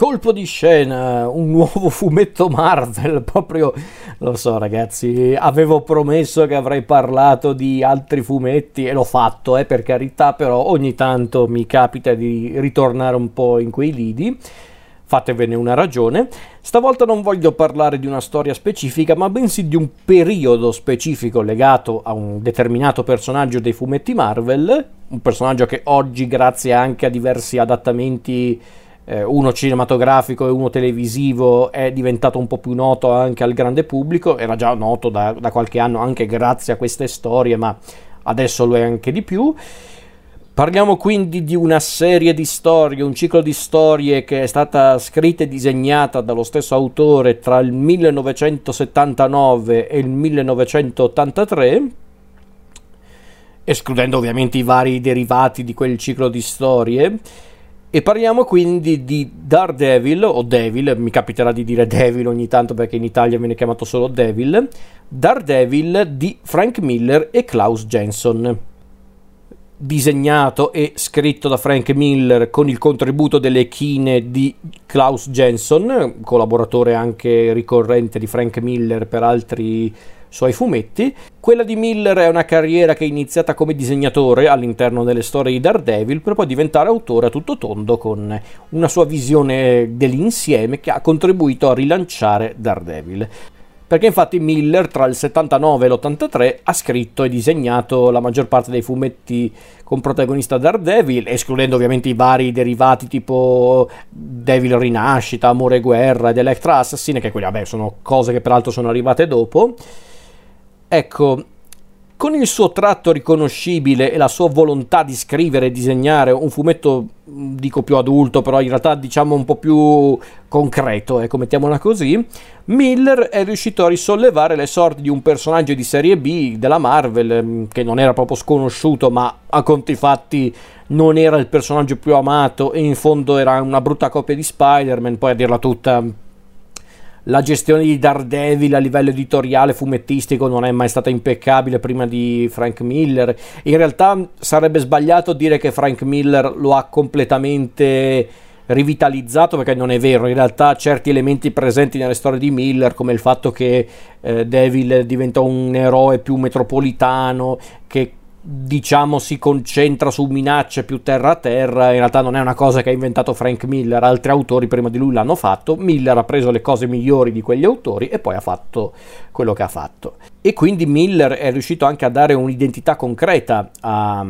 colpo di scena, un nuovo fumetto Marvel, proprio, lo so ragazzi, avevo promesso che avrei parlato di altri fumetti e l'ho fatto, eh, per carità, però ogni tanto mi capita di ritornare un po' in quei lidi fatevene una ragione. Stavolta non voglio parlare di una storia specifica, ma bensì di un periodo specifico legato a un determinato personaggio dei fumetti Marvel, un personaggio che oggi, grazie anche a diversi adattamenti, eh, uno cinematografico e uno televisivo, è diventato un po' più noto anche al grande pubblico, era già noto da, da qualche anno anche grazie a queste storie, ma adesso lo è anche di più. Parliamo quindi di una serie di storie, un ciclo di storie che è stata scritta e disegnata dallo stesso autore tra il 1979 e il 1983, escludendo ovviamente i vari derivati di quel ciclo di storie. E parliamo quindi di Daredevil, o Devil, mi capiterà di dire Devil ogni tanto perché in Italia viene chiamato solo Devil, Daredevil di Frank Miller e Klaus Jensen. Disegnato e scritto da Frank Miller con il contributo delle chine di Klaus Jensen, collaboratore anche ricorrente di Frank Miller per altri suoi fumetti. Quella di Miller è una carriera che è iniziata come disegnatore all'interno delle storie di Daredevil per poi diventare autore a tutto tondo con una sua visione dell'insieme che ha contribuito a rilanciare Daredevil perché infatti Miller tra il 79 e l'83 ha scritto e disegnato la maggior parte dei fumetti con protagonista Daredevil, escludendo ovviamente i vari derivati tipo Devil Rinascita, Amore e Guerra ed Electra Assassin, che quelli vabbè sono cose che peraltro sono arrivate dopo. Ecco, con il suo tratto riconoscibile e la sua volontà di scrivere e disegnare un fumetto, dico più adulto, però in realtà diciamo un po' più concreto, ecco, mettiamola così, Miller è riuscito a risollevare le sorti di un personaggio di serie B della Marvel, che non era proprio sconosciuto, ma a conti fatti non era il personaggio più amato e in fondo era una brutta copia di Spider-Man, poi a dirla tutta la gestione di Daredevil a livello editoriale fumettistico non è mai stata impeccabile prima di Frank Miller. In realtà sarebbe sbagliato dire che Frank Miller lo ha completamente rivitalizzato perché non è vero, in realtà certi elementi presenti nelle storie di Miller come il fatto che eh, Devil diventa un eroe più metropolitano che diciamo si concentra su minacce più terra a terra in realtà non è una cosa che ha inventato Frank Miller altri autori prima di lui l'hanno fatto Miller ha preso le cose migliori di quegli autori e poi ha fatto quello che ha fatto. E quindi Miller è riuscito anche a dare un'identità concreta a,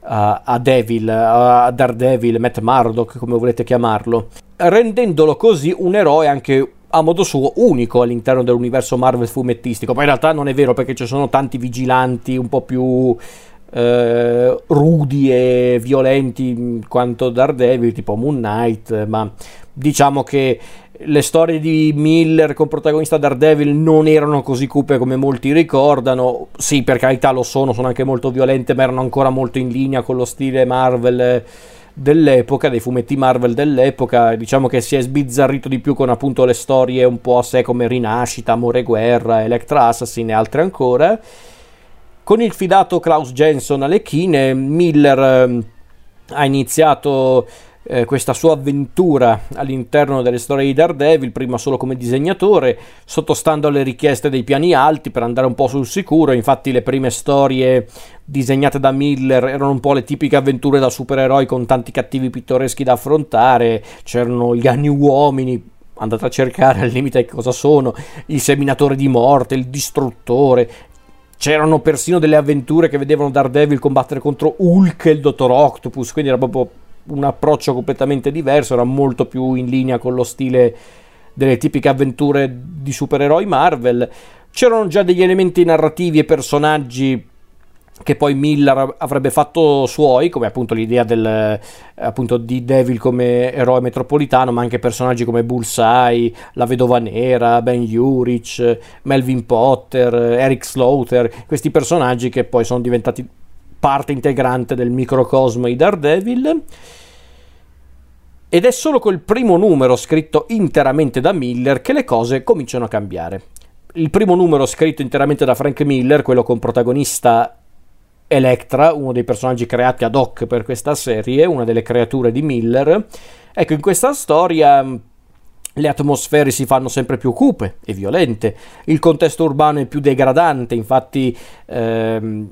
a, a Devil a Daredevil, Matt Murdock come volete chiamarlo rendendolo così un eroe anche a modo suo unico all'interno dell'universo Marvel fumettistico. Poi in realtà non è vero perché ci sono tanti vigilanti un po' più eh, rudi e violenti quanto Daredevil, tipo Moon Knight, ma diciamo che le storie di Miller con protagonista Daredevil non erano così cupe come molti ricordano. Sì, per carità lo sono, sono anche molto violente, ma erano ancora molto in linea con lo stile Marvel dell'epoca, dei fumetti Marvel dell'epoca, diciamo che si è sbizzarrito di più con appunto le storie un po' a sé come Rinascita, Amore e Guerra, Electra Assassin e altre ancora. Con il fidato Klaus Jensen alle chine, Miller eh, ha iniziato eh, questa sua avventura all'interno delle storie di Daredevil, prima solo come disegnatore, sottostando alle richieste dei piani alti per andare un po' sul sicuro. Infatti, le prime storie disegnate da Miller erano un po' le tipiche avventure da supereroi con tanti cattivi pittoreschi da affrontare. C'erano gli anni uomini, andate a cercare al limite cosa sono, il seminatore di morte, il distruttore. C'erano persino delle avventure che vedevano Daredevil combattere contro Hulk e il Dottor Octopus, quindi era proprio un approccio completamente diverso, era molto più in linea con lo stile delle tipiche avventure di supereroi Marvel. C'erano già degli elementi narrativi e personaggi che poi Miller avrebbe fatto suoi, come appunto l'idea del, appunto, di Devil come eroe metropolitano, ma anche personaggi come Bullseye, la Vedova Nera, Ben Urich, Melvin Potter, Eric Slaughter, questi personaggi che poi sono diventati parte integrante del microcosmo di Daredevil. Ed è solo col primo numero scritto interamente da Miller che le cose cominciano a cambiare. Il primo numero scritto interamente da Frank Miller, quello con protagonista Electra, uno dei personaggi creati ad hoc per questa serie, una delle creature di Miller. Ecco, in questa storia le atmosfere si fanno sempre più cupe e violente, il contesto urbano è più degradante, infatti ehm,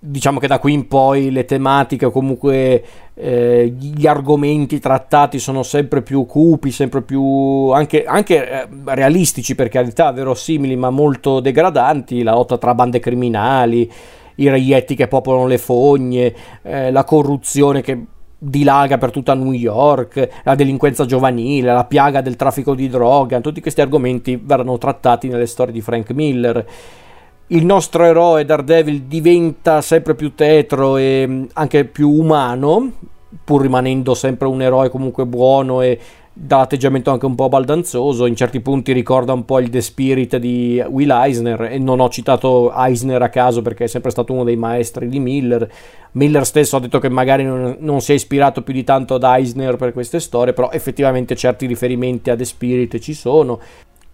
diciamo che da qui in poi le tematiche o comunque eh, gli argomenti trattati sono sempre più cupi, sempre più anche, anche eh, realistici per carità, verosimili ma molto degradanti, la lotta tra bande criminali, i reietti che popolano le fogne, eh, la corruzione che dilaga per tutta New York, la delinquenza giovanile, la piaga del traffico di droga, tutti questi argomenti verranno trattati nelle storie di Frank Miller il nostro eroe Daredevil diventa sempre più tetro e mm, anche più umano, pur rimanendo sempre un eroe comunque buono e dall'atteggiamento anche un po' baldanzoso, in certi punti ricorda un po' il The Spirit di Will Eisner e non ho citato Eisner a caso perché è sempre stato uno dei maestri di Miller. Miller stesso ha detto che magari non, non si è ispirato più di tanto ad Eisner per queste storie, però effettivamente certi riferimenti a The Spirit ci sono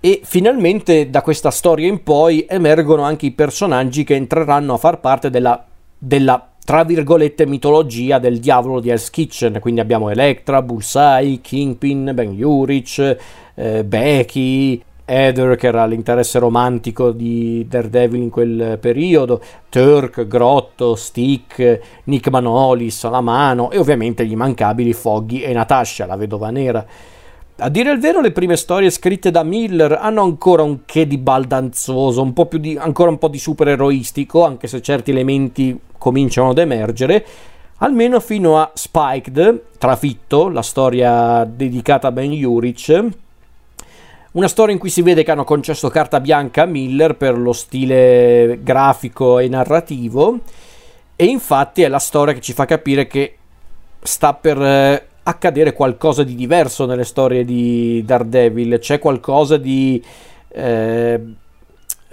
e finalmente da questa storia in poi emergono anche i personaggi che entreranno a far parte della, della tra virgolette mitologia del diavolo di Hell's Kitchen, quindi abbiamo Electra, Bullseye, Kingpin, Ben Urich, eh, Becky, Heather che era l'interesse romantico di Daredevil in quel periodo, Turk, Grotto, Stick, Nick Manolis, La Mano e ovviamente gli immancabili Foggy e Natasha, la vedova nera. A dire il vero, le prime storie scritte da Miller hanno ancora un che di baldanzoso, un po' più di, ancora un po' di supereroistico, anche se certi elementi cominciano ad emergere, almeno fino a Spiked, Trafitto, la storia dedicata a Ben Urich, una storia in cui si vede che hanno concesso carta bianca a Miller per lo stile grafico e narrativo, e infatti è la storia che ci fa capire che sta per eh, accadere qualcosa di diverso nelle storie di Daredevil, c'è qualcosa di, eh,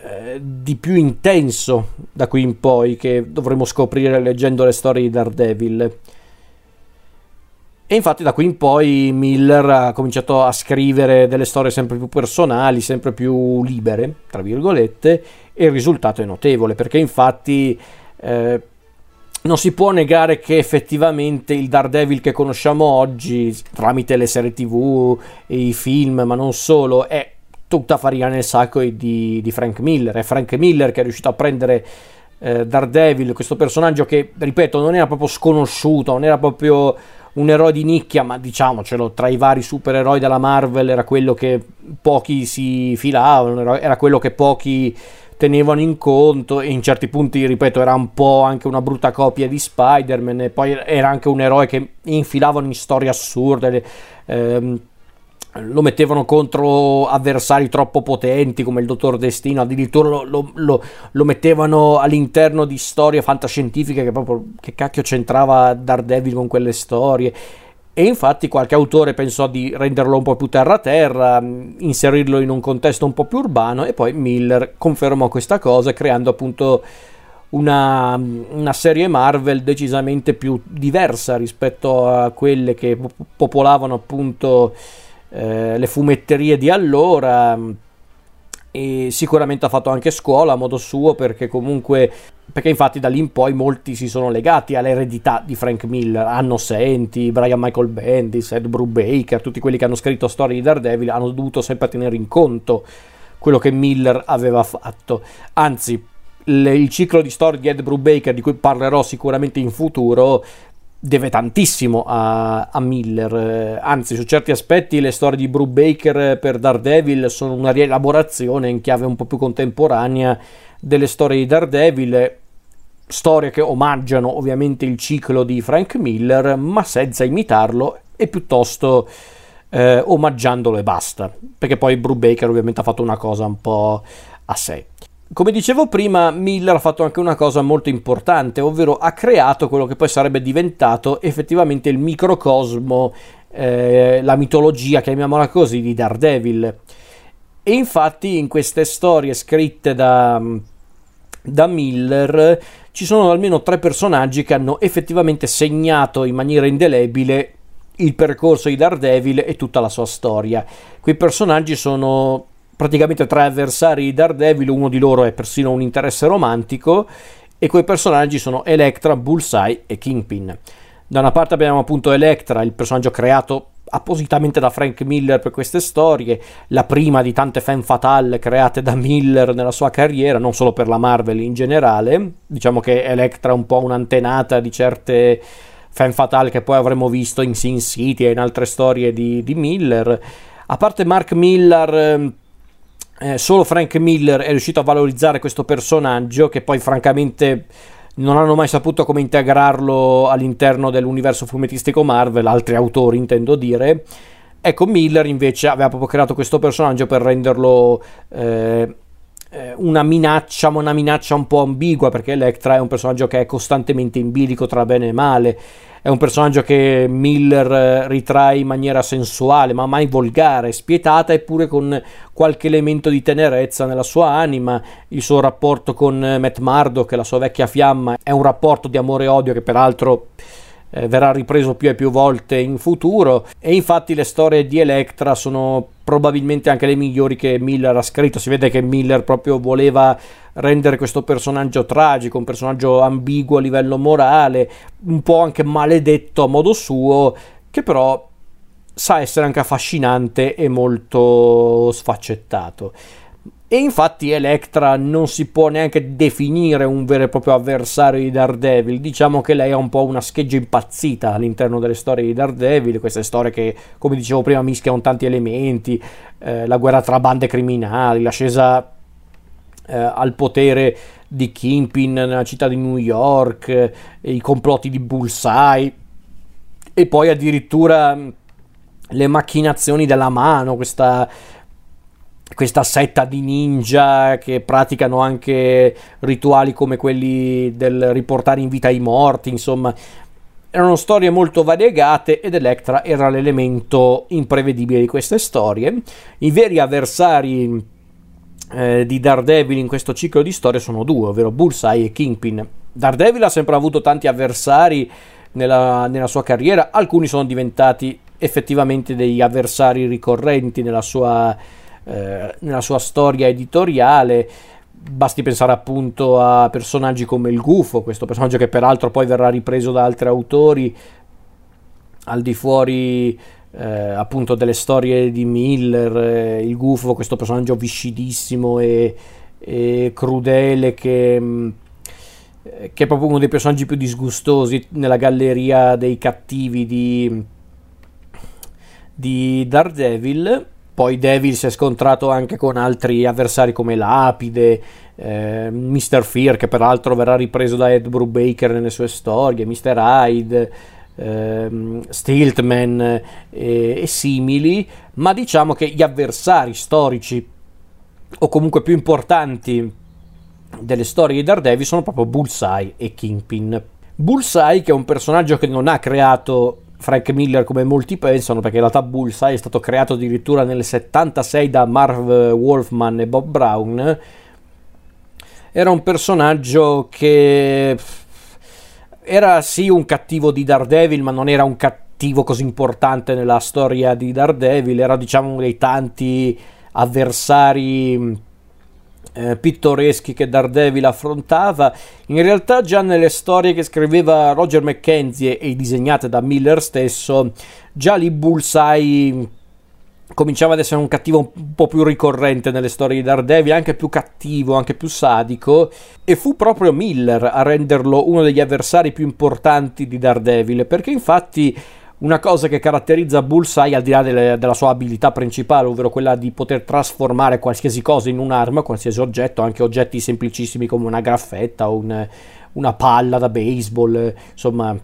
eh, di più intenso da qui in poi che dovremo scoprire leggendo le storie di Daredevil. E infatti da qui in poi Miller ha cominciato a scrivere delle storie sempre più personali, sempre più libere, tra virgolette, e il risultato è notevole, perché infatti eh, non si può negare che effettivamente il Daredevil che conosciamo oggi, tramite le serie tv i film, ma non solo, è tutta farina nel sacco di, di Frank Miller. È Frank Miller che è riuscito a prendere eh, Daredevil, questo personaggio che, ripeto, non era proprio sconosciuto, non era proprio un eroe di nicchia, ma diciamocelo, tra i vari supereroi della Marvel era quello che pochi si filavano, era quello che pochi tenevano in conto e in certi punti, ripeto, era un po' anche una brutta copia di Spider-Man e poi era anche un eroe che infilavano in storie assurde. Ehm, lo mettevano contro avversari troppo potenti come il Dottor Destino, addirittura lo, lo, lo, lo mettevano all'interno di storie fantascientifiche che proprio che cacchio c'entrava Daredevil con quelle storie e infatti qualche autore pensò di renderlo un po' più terra-terra, inserirlo in un contesto un po' più urbano e poi Miller confermò questa cosa creando appunto una, una serie Marvel decisamente più diversa rispetto a quelle che popolavano appunto eh, le fumetterie di allora e sicuramente ha fatto anche scuola a modo suo perché comunque perché infatti da lì in poi molti si sono legati all'eredità di Frank Miller, Anno Senti, Brian Michael Bendis, Ed Brubaker, tutti quelli che hanno scritto storie di Daredevil hanno dovuto sempre tenere in conto quello che Miller aveva fatto. Anzi, il ciclo di storie di Ed Brubaker, di cui parlerò sicuramente in futuro, deve tantissimo a, a, Miller. Anzi, su certi aspetti le storie di Brubaker per Daredevil sono una rielaborazione in chiave un po' più contemporanea delle storie di Daredevil storie che omaggiano ovviamente il ciclo di Frank Miller, ma senza imitarlo e piuttosto eh, omaggiandolo e basta. Perché poi Brubaker ovviamente ha fatto una cosa un po' a sé. Come dicevo prima, Miller ha fatto anche una cosa molto importante, ovvero ha creato quello che poi sarebbe diventato effettivamente il microcosmo, eh, la mitologia, chiamiamola così, di Daredevil. E infatti in queste storie scritte da, da Miller ci sono almeno tre personaggi che hanno effettivamente segnato in maniera indelebile il percorso di Daredevil e tutta la sua storia. Quei personaggi sono praticamente tre avversari di Daredevil, uno di loro è persino un interesse romantico e quei personaggi sono Electra, Bullseye e Kingpin. Da una parte abbiamo appunto Electra, il personaggio creato appositamente da Frank Miller per queste storie, la prima di tante fan fatale create da Miller nella sua carriera, non solo per la Marvel in generale. Diciamo che Electra è un po' un'antenata di certe fan fatale che poi avremmo visto in Sin City e in altre storie di, di Miller. A parte Mark Miller, ehm, eh, solo Frank Miller è riuscito a valorizzare questo personaggio che poi francamente non hanno mai saputo come integrarlo all'interno dell'universo fumettistico Marvel, altri autori intendo dire. Ecco, Miller invece aveva proprio creato questo personaggio per renderlo eh, una minaccia, ma una minaccia un po' ambigua, perché Electra è un personaggio che è costantemente in bilico tra bene e male è un personaggio che Miller eh, ritrae in maniera sensuale, ma mai volgare, spietata, eppure con qualche elemento di tenerezza nella sua anima. Il suo rapporto con eh, Matt Murdock, la sua vecchia fiamma, è un rapporto di amore e odio che peraltro eh, verrà ripreso più e più volte in futuro e infatti le storie di Electra sono probabilmente anche le migliori che Miller ha scritto. Si vede che Miller proprio voleva rendere questo personaggio tragico un personaggio ambiguo a livello morale un po' anche maledetto a modo suo che però sa essere anche affascinante e molto sfaccettato e infatti Electra non si può neanche definire un vero e proprio avversario di Daredevil. Diciamo che lei è un po' una scheggia impazzita all'interno delle storie di Daredevil, queste storie che, come dicevo prima, mischiano tanti elementi, eh, la guerra tra bande criminali, l'ascesa eh, al potere di Kingpin nella città di New York, eh, i complotti di Bullseye e poi addirittura le macchinazioni della mano, questa questa setta di ninja che praticano anche rituali come quelli del riportare in vita i morti, insomma, erano storie molto variegate ed Electra era l'elemento imprevedibile di queste storie. I veri avversari eh, di Daredevil in questo ciclo di storie sono due, ovvero Bullseye e Kingpin. Daredevil ha sempre avuto tanti avversari nella, nella sua carriera, alcuni sono diventati effettivamente degli avversari ricorrenti nella sua eh, nella sua storia editoriale. Basti pensare appunto a personaggi come il Gufo, questo personaggio che peraltro poi verrà ripreso da altri autori al di fuori eh, appunto delle storie di Miller, eh, il Gufo, questo personaggio viscidissimo e, e crudele che, che, è proprio uno dei personaggi più disgustosi nella galleria dei cattivi di, di Daredevil poi Devil si è scontrato anche con altri avversari come Lapide, eh, Mr. Fear, che peraltro verrà ripreso da Ed Brubaker nelle sue storie, Mr. Hyde, eh, Stiltman e, e simili, ma diciamo che gli avversari storici o comunque più importanti delle storie di Daredevil sono proprio Bullseye e Kingpin. Bullseye, che è un personaggio che non ha creato Frank Miller come molti pensano, perché in realtà Bullseye è stato creato addirittura nel 76 da Marv Wolfman e Bob Brown. Era un personaggio che era sì un cattivo di Daredevil, ma non era un cattivo così importante nella storia di Daredevil, era diciamo uno dei tanti avversari eh, pittoreschi che Daredevil affrontava, in realtà già nelle storie che scriveva Roger McKenzie e disegnate da Miller stesso, già lì Bullseye cominciava ad essere un cattivo un po' più ricorrente nelle storie di Daredevil, anche più cattivo, anche più sadico, e fu proprio Miller a renderlo uno degli avversari più importanti di Daredevil, perché infatti una cosa che caratterizza Bullseye al di là delle, della sua abilità principale, ovvero quella di poter trasformare qualsiasi cosa in un'arma, qualsiasi oggetto, anche oggetti semplicissimi come una graffetta o un, una palla da baseball, insomma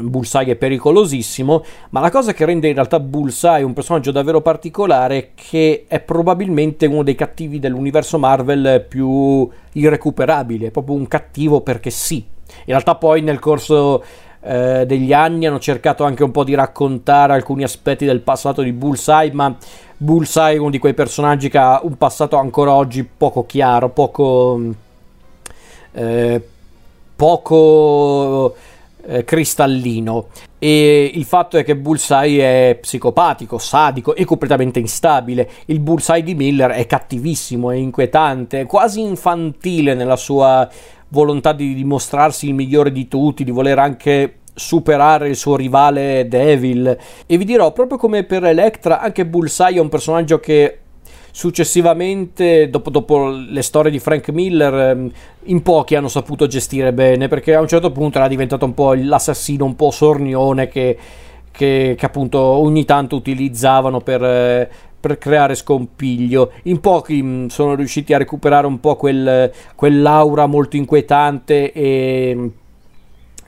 Bullseye è pericolosissimo, ma la cosa che rende in realtà Bullseye un personaggio davvero particolare è che è probabilmente uno dei cattivi dell'universo Marvel più irrecuperabili, è proprio un cattivo perché sì. In realtà poi nel corso eh, degli anni hanno cercato anche un po' di raccontare alcuni aspetti del passato di Bullseye, ma Bullseye è uno di quei personaggi che ha un passato ancora oggi poco chiaro, poco... Eh, poco eh, cristallino e il fatto è che Bullseye è psicopatico, sadico e completamente instabile. Il Bullseye di Miller è cattivissimo, è inquietante, è quasi infantile nella sua volontà di dimostrarsi il migliore di tutti, di voler anche superare il suo rivale Devil. E vi dirò, proprio come per Electra, anche Bullseye è un personaggio che successivamente, dopo, dopo, le storie di Frank Miller, ehm, in pochi hanno saputo gestire bene, perché a un certo punto era diventato un po' l'assassino un po' sornione che, che, che appunto ogni tanto utilizzavano per, eh, per creare scompiglio. In pochi mm, sono riusciti a recuperare un po' quel, quell'aura molto inquietante e,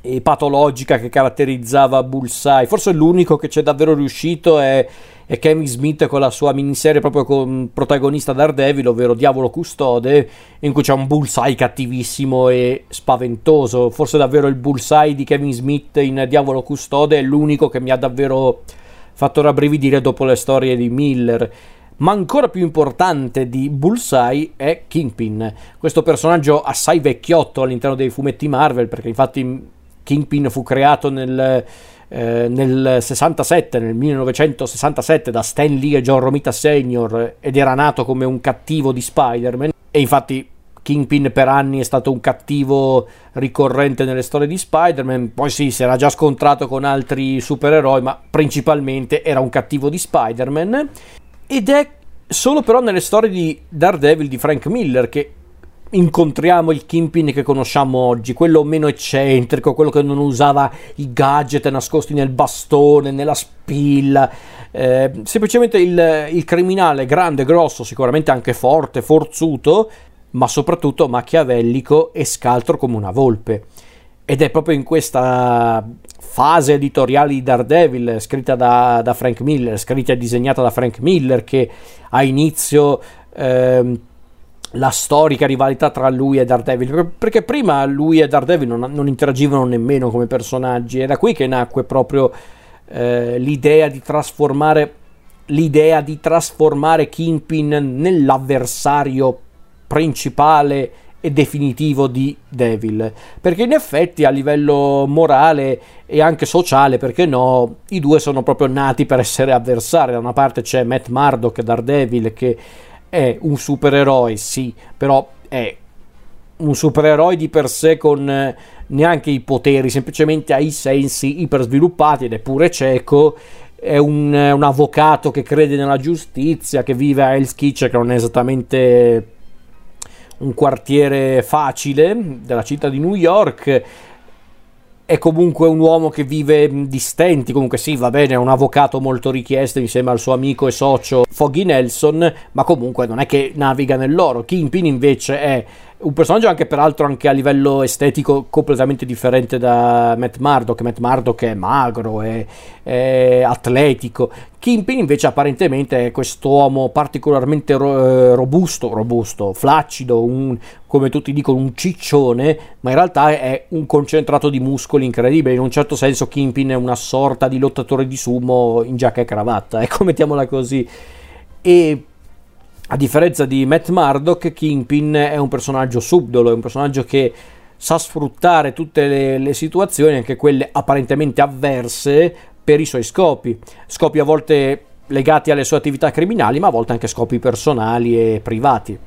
e patologica che caratterizzava Bullseye. Forse l'unico che c'è davvero riuscito è, è Kevin Smith con la sua miniserie proprio con protagonista Daredevil, ovvero Diavolo Custode, in cui c'è un Bullseye cattivissimo e spaventoso. Forse davvero il Bullseye di Kevin Smith in Diavolo Custode è l'unico che mi ha davvero fatto rabbrividire dopo le storie di Miller. Ma ancora più importante di Bullseye è Kingpin, questo personaggio assai vecchiotto all'interno dei fumetti Marvel, perché infatti Kingpin fu creato nel, eh, nel 67, nel 1967 da Stan Lee e John Romita Sr. ed era nato come un cattivo di Spider-Man e infatti Kingpin per anni è stato un cattivo ricorrente nelle storie di Spider-Man, poi sì, si era già scontrato con altri supereroi, ma principalmente era un cattivo di Spider-Man. Ed è solo però nelle storie di Daredevil di Frank Miller che incontriamo il Kingpin che conosciamo oggi, quello meno eccentrico, quello che non usava i gadget nascosti nel bastone, nella spilla, eh, semplicemente il, il criminale grande, grosso, sicuramente anche forte, forzuto, ma soprattutto machiavellico e scaltro come una volpe. Ed è proprio in questa fase editoriale di Daredevil, scritta da, da Frank Miller, scritta e disegnata da Frank Miller, che ha inizio eh, la storica rivalità tra lui e Daredevil. Perché prima lui e Daredevil non, non interagivano nemmeno come personaggi. È da qui che nacque proprio eh, l'idea di trasformare l'idea di trasformare Kingpin nell'avversario principale e definitivo di Devil. Perché in effetti a livello morale e anche sociale perché no i due sono proprio nati per essere avversari. Da una parte c'è Matt Murdock Daredevil che è un supereroe sì però è un supereroe di per sé con neanche i poteri semplicemente ha i sensi iper sviluppati ed è pure cieco. È un, un avvocato che crede nella giustizia che vive a Hell's Kitchen che non è esattamente un quartiere facile della città di New York. È comunque un uomo che vive di stenti, comunque sì, va bene, è un avvocato molto richiesto insieme al suo amico e socio Foggy Nelson, ma comunque non è che naviga nell'oro. Kingpin invece è un personaggio anche peraltro anche a livello estetico completamente differente da Matt Murdock. Matt Murdock è magro è, è atletico. Kimpin invece apparentemente è quest'uomo particolarmente ro- eh, robusto robusto, flaccido un, come tutti dicono un ciccione ma in realtà è un concentrato di muscoli incredibile in un certo senso Kimpin è una sorta di lottatore di sumo in giacca e cravatta ecco mettiamola così. E a differenza di Matt Murdock, Kingpin è un personaggio subdolo, è un personaggio che sa sfruttare tutte le, le, situazioni, anche quelle apparentemente avverse, per i suoi scopi. Scopi a volte legati alle sue attività criminali, ma a volte anche scopi personali e privati.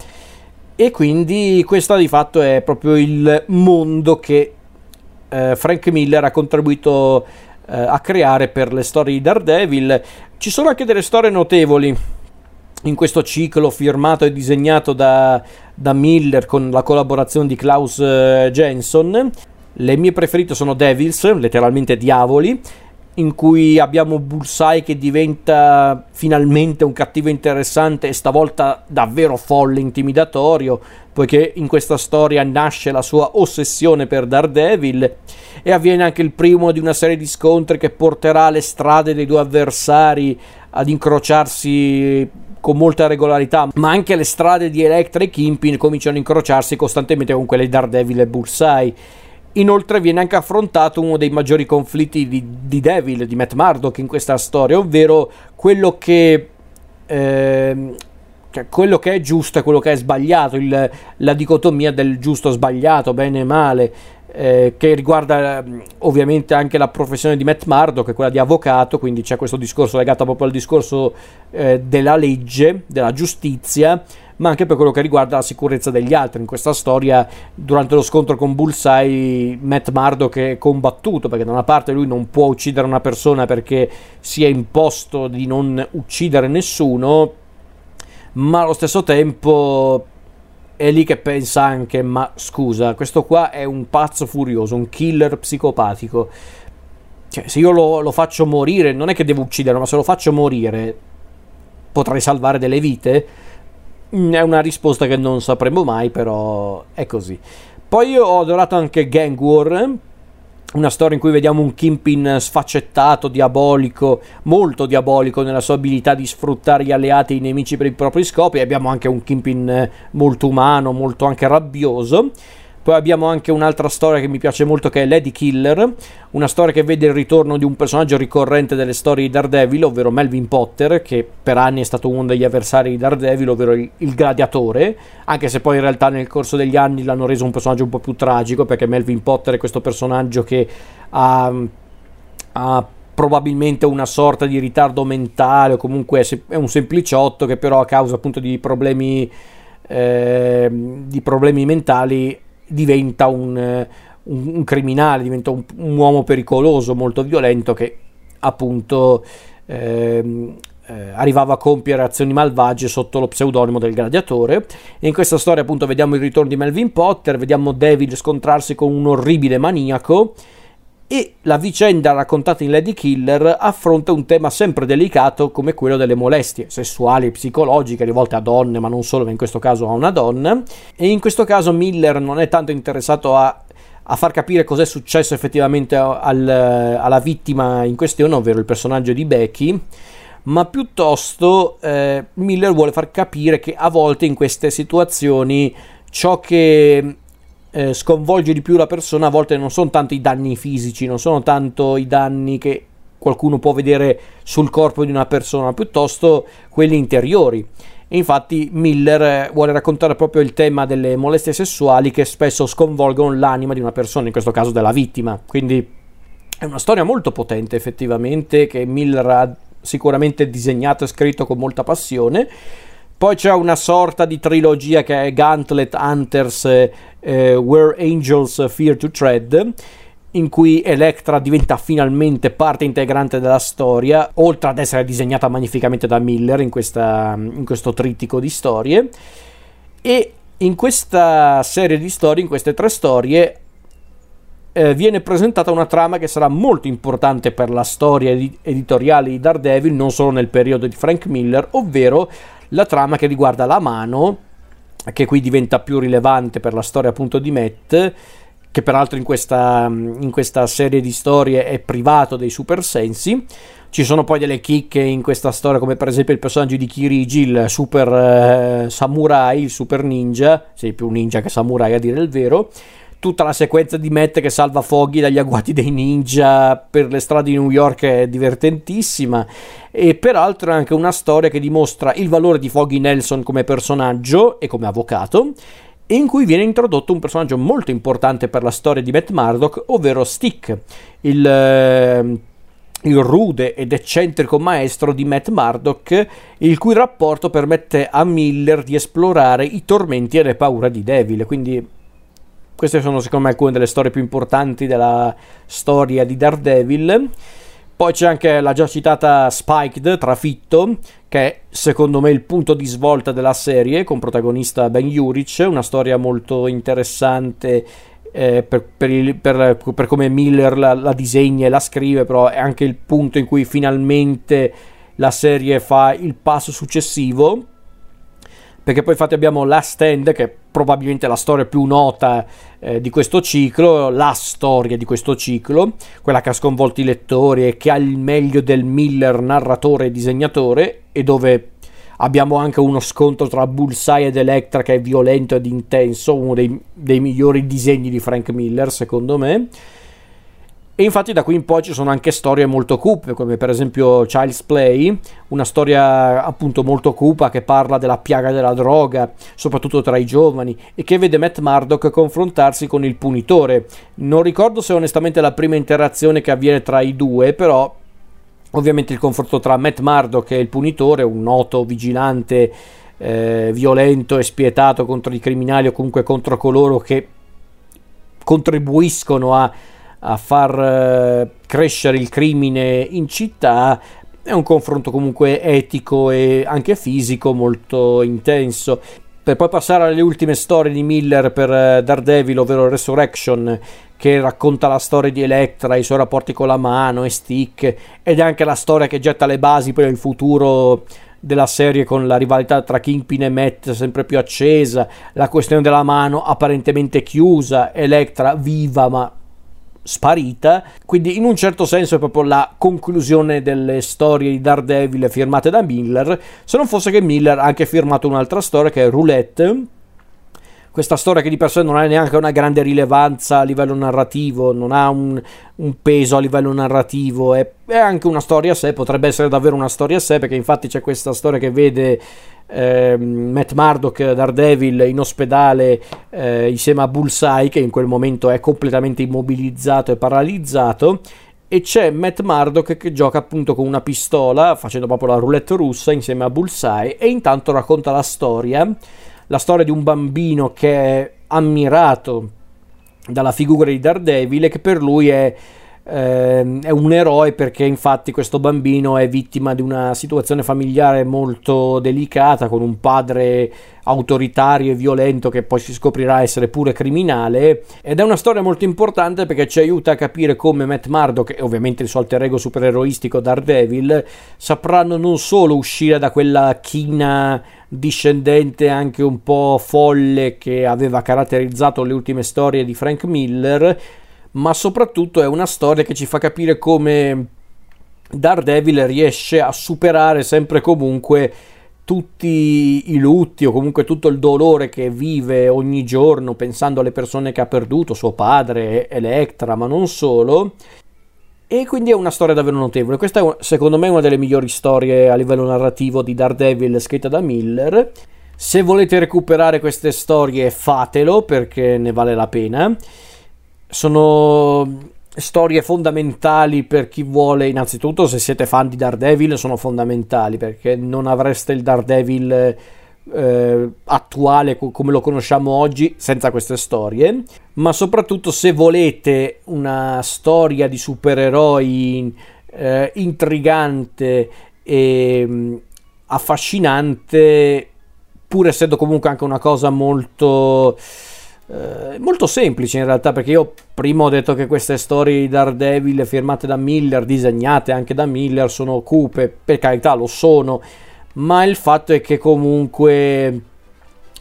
E quindi questo di fatto è proprio il mondo che eh, Frank Miller ha contribuito eh, a creare per le storie di Daredevil. Ci sono anche delle storie notevoli in questo ciclo firmato e disegnato da, da Miller con la collaborazione di Klaus uh, Jensen. Le mie preferite sono Devils, letteralmente diavoli, in cui abbiamo Bullseye che diventa finalmente un cattivo interessante e stavolta davvero folle, intimidatorio, poiché in questa storia nasce la sua ossessione per Daredevil e avviene anche il primo di una serie di scontri che porterà alle strade dei due avversari ad incrociarsi con molta regolarità, ma anche le strade di Electra e Kimpin cominciano a incrociarsi costantemente con quelle di Daredevil e Bullseye. Inoltre viene anche affrontato uno dei maggiori conflitti di, di Devil, di Matt Murdock in questa storia, ovvero quello che, eh, quello che è giusto e quello che è sbagliato, il, la dicotomia del giusto sbagliato, bene e male. Eh, che riguarda mm, ovviamente anche la professione di Matt Mardo, che è quella di avvocato, quindi c'è questo discorso legato proprio al discorso eh, della legge, della giustizia, ma anche per quello che riguarda la sicurezza degli altri. In questa storia, durante lo scontro con Bullseye, Matt Mardo che è combattuto, perché da una parte lui non può uccidere una persona perché si è imposto di non uccidere nessuno, ma allo stesso tempo è lì che pensa anche, ma scusa, questo qua è un pazzo furioso, un killer psicopatico. Cioè, se io lo, lo faccio morire, non è che devo ucciderlo, ma se lo faccio morire, potrei salvare delle vite? Mm, è una risposta che non sapremo mai, però è così. Poi io ho adorato anche Gang War, una storia in cui vediamo un Kimpin sfaccettato, diabolico, molto diabolico nella sua abilità di sfruttare gli alleati e i nemici per i propri scopi. Abbiamo anche un Kimpin eh, molto umano, molto anche rabbioso. Poi abbiamo anche un'altra storia che mi piace molto che è Lady Killer, una storia che vede il ritorno di un personaggio ricorrente delle storie di Daredevil, ovvero Melvin Potter, che per anni è stato uno degli avversari di Daredevil, ovvero il, il gladiatore, anche se poi in realtà nel corso degli anni l'hanno reso un personaggio un po' più tragico, perché Melvin Potter è questo personaggio che ha, ha probabilmente una sorta di ritardo mentale o comunque è un sempliciotto che però a causa appunto di problemi, eh, di problemi mentali diventa un, un, un criminale, diventa un, un, uomo pericoloso, molto violento che appunto ehm, eh, arrivava a compiere azioni malvagie sotto lo pseudonimo del gladiatore. E in questa storia appunto vediamo il ritorno di Melvin Potter, vediamo David scontrarsi con un orribile maniaco e la vicenda raccontata in Lady Killer affronta un tema sempre delicato come quello delle molestie sessuali e psicologiche rivolte a donne, ma non solo, ma in questo caso a una donna. E in questo caso Miller non è tanto interessato a, a far capire cos'è successo effettivamente al, alla vittima in questione, ovvero il personaggio di Becky, ma piuttosto eh, Miller vuole far capire che a volte in queste situazioni ciò che eh, sconvolge di più la persona a volte non sono tanto i danni fisici, non sono tanto i danni che qualcuno può vedere sul corpo di una persona, piuttosto quelli interiori. E infatti Miller eh, vuole raccontare proprio il tema delle molestie sessuali che spesso sconvolgono l'anima di una persona, in questo caso della vittima. Quindi è una storia molto potente effettivamente che Miller ha sicuramente disegnato e scritto con molta passione poi c'è una sorta di trilogia che è Gauntlet Hunters eh, eh, Where Angels Fear to Tread in cui Electra diventa finalmente parte integrante della storia, oltre ad essere disegnata magnificamente da Miller in, questa, in questo trittico di storie. E in questa serie di storie, in queste tre storie, eh, viene presentata una trama che sarà molto importante per la storia ed- editoriale di Daredevil, non solo nel periodo di Frank Miller, ovvero la trama che riguarda la mano, che qui diventa più rilevante per la storia appunto di Matt, che peraltro in questa, in questa serie di storie è privato dei super sensi. Ci sono poi delle chicche in questa storia, come per esempio il personaggio di Kirigi, il super eh, samurai, il super ninja, sei più ninja che samurai a dire il vero, tutta la sequenza di Matt che salva Foggy dagli agguati dei ninja per le strade di New York è divertentissima e peraltro è anche una storia che dimostra il valore di Foggy Nelson come personaggio e come avvocato in cui viene introdotto un personaggio molto importante per la storia di Matt Murdock, ovvero Stick, il, eh, il rude ed eccentrico maestro di Matt Murdock, il cui rapporto permette a Miller di esplorare i tormenti e le paure di Devil. Quindi queste sono secondo me alcune delle storie più importanti della storia di Daredevil. Poi c'è anche la già citata Spiked, Trafitto, che è secondo me il punto di svolta della serie, con protagonista Ben Juric, una storia molto interessante eh, per, per, il, per, per, come Miller la, la, disegna e la scrive, però è anche il punto in cui finalmente la serie fa il passo successivo perché poi infatti abbiamo Last Stand che è probabilmente la storia più nota eh, di questo ciclo, la storia di questo ciclo, quella che ha sconvolto i lettori e che ha il meglio del Miller narratore e disegnatore e dove abbiamo anche uno scontro tra Bullseye ed Electra che è violento ed intenso, uno dei, dei migliori disegni di Frank Miller secondo me E infatti da qui in poi ci sono anche storie molto cupe, come per esempio Child's Play, una storia appunto molto cupa che parla della piaga della droga, soprattutto tra i giovani, e che vede Matt Murdock confrontarsi con il punitore. Non ricordo se onestamente è la prima interazione che avviene tra i due, però ovviamente il confronto tra Matt Murdock e il punitore, un noto vigilante eh, violento e spietato contro i criminali o comunque contro coloro che contribuiscono a a far eh, crescere il crimine in città è un confronto comunque etico e anche fisico molto intenso. Per poi passare alle ultime storie di Miller per eh, Daredevil, ovvero Resurrection, che racconta la storia di Electra, i suoi rapporti con la mano e Stick, ed è anche la storia che getta le basi per il futuro della serie con la rivalità tra Kingpin e Matt sempre più accesa, la questione della mano apparentemente chiusa, Electra viva ma sparita, quindi in un certo senso è proprio la conclusione delle storie di Daredevil firmate da Miller, se non fosse che Miller ha anche firmato un'altra storia che è Roulette, questa storia che di per sé non ha neanche una grande rilevanza a livello narrativo, non ha un, un peso a livello narrativo, è, è, anche una storia a sé, potrebbe essere davvero una storia a sé, perché infatti c'è questa storia che vede eh, Matt Murdock, Daredevil, in ospedale eh, insieme a Bullseye, che in quel momento è completamente immobilizzato e paralizzato. E c'è Matt Murdock che gioca appunto con una pistola, facendo proprio la roulette russa insieme a Bullseye, e intanto racconta la storia, la storia di un bambino che è ammirato dalla figura di Daredevil e che per lui è eh, è un eroe perché infatti questo bambino è vittima di una situazione familiare molto delicata con un padre autoritario e violento che poi si scoprirà essere pure criminale. Ed è una storia molto importante perché ci aiuta a capire come Matt Murdock e ovviamente il suo alter ego supereroistico Daredevil sapranno non solo uscire da quella china discendente anche un po' folle che aveva caratterizzato le ultime storie di Frank Miller ma soprattutto è una storia che ci fa capire come Daredevil riesce a superare sempre comunque tutti i lutti o comunque tutto il dolore che vive ogni giorno pensando alle persone che ha perduto, suo padre, Electra, ma non solo. E quindi è una storia davvero notevole. Questa è secondo me una delle migliori storie a livello narrativo di Daredevil scritta da Miller. Se volete recuperare queste storie fatelo perché ne vale la pena sono storie fondamentali per chi vuole, innanzitutto se siete fan di Daredevil sono fondamentali perché non avreste il Daredevil eh, attuale come lo conosciamo oggi senza queste storie, ma soprattutto se volete una storia di supereroi eh, intrigante e mm, affascinante pur essendo comunque anche una cosa molto eh, molto semplice in realtà perché io prima ho detto che queste storie di Daredevil firmate da Miller, disegnate anche da Miller, sono cupe, per carità lo sono, ma il fatto è che comunque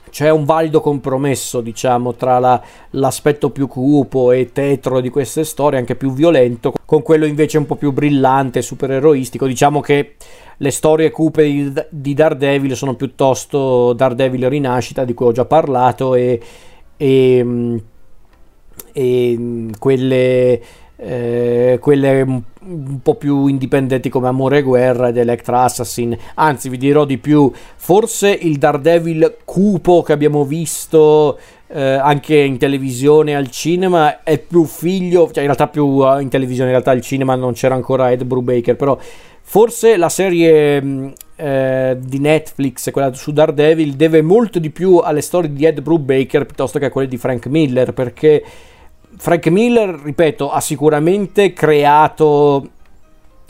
c'è un valido compromesso, diciamo, tra la, l'aspetto più cupo e tetro di queste storie, anche più violento, con quello invece un po' più brillante, supereroistico. Diciamo che le storie cupe di, Daredevil sono piuttosto Daredevil Rinascita, di cui ho già parlato, e, e, ehm, e ehm, quelle, eh, quelle un po' più indipendenti come Amore e Guerra ed Electra Assassin. Anzi, vi dirò di più, forse il Daredevil cupo che abbiamo visto eh, anche in televisione al cinema è più figlio, cioè in realtà più uh, in televisione, in realtà al cinema non c'era ancora Ed Brubaker, però forse la serie mm, eh, di Netflix, quella su Daredevil, deve molto di più alle storie di Ed Brubaker piuttosto che a quelle di Frank Miller, perché Frank Miller, ripeto, ha sicuramente creato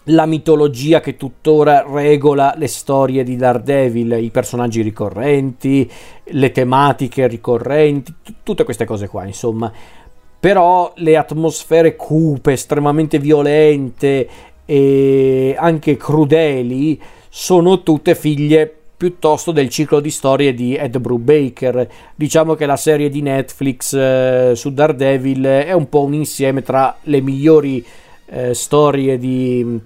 la mitologia che tuttora regola le storie di Daredevil, i personaggi ricorrenti, le tematiche ricorrenti, t- tutte queste cose qua, insomma. Però le atmosfere cupe, estremamente violente e anche crudeli sono tutte figlie piuttosto del ciclo di storie di Ed Brubaker. Diciamo che la serie di Netflix eh, su Daredevil è un po' un insieme tra le migliori eh, storie di,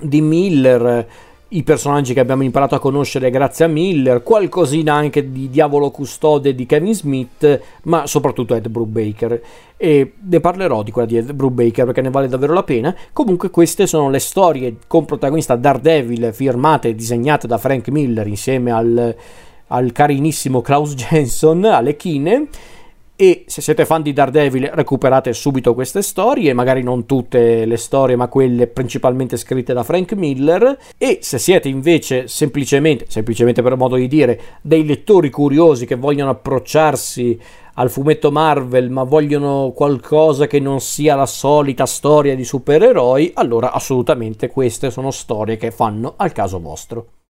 di Miller i personaggi che abbiamo imparato a conoscere grazie a Miller, qualcosina anche di Diavolo Custode di Kevin Smith, ma soprattutto Ed Brubaker. E ne parlerò di quella di Ed Brubaker perché ne vale davvero la pena. Comunque queste sono le storie con protagonista Daredevil firmate e disegnate da Frank Miller insieme al, al carinissimo Klaus Jensen alle chine e se siete fan di Daredevil recuperate subito queste storie, magari non tutte le storie ma quelle principalmente scritte da Frank Miller e se siete invece semplicemente, semplicemente per modo di dire, dei lettori curiosi che vogliono approcciarsi al fumetto Marvel ma vogliono qualcosa che non sia la solita storia di supereroi, allora assolutamente queste sono storie che fanno al caso vostro.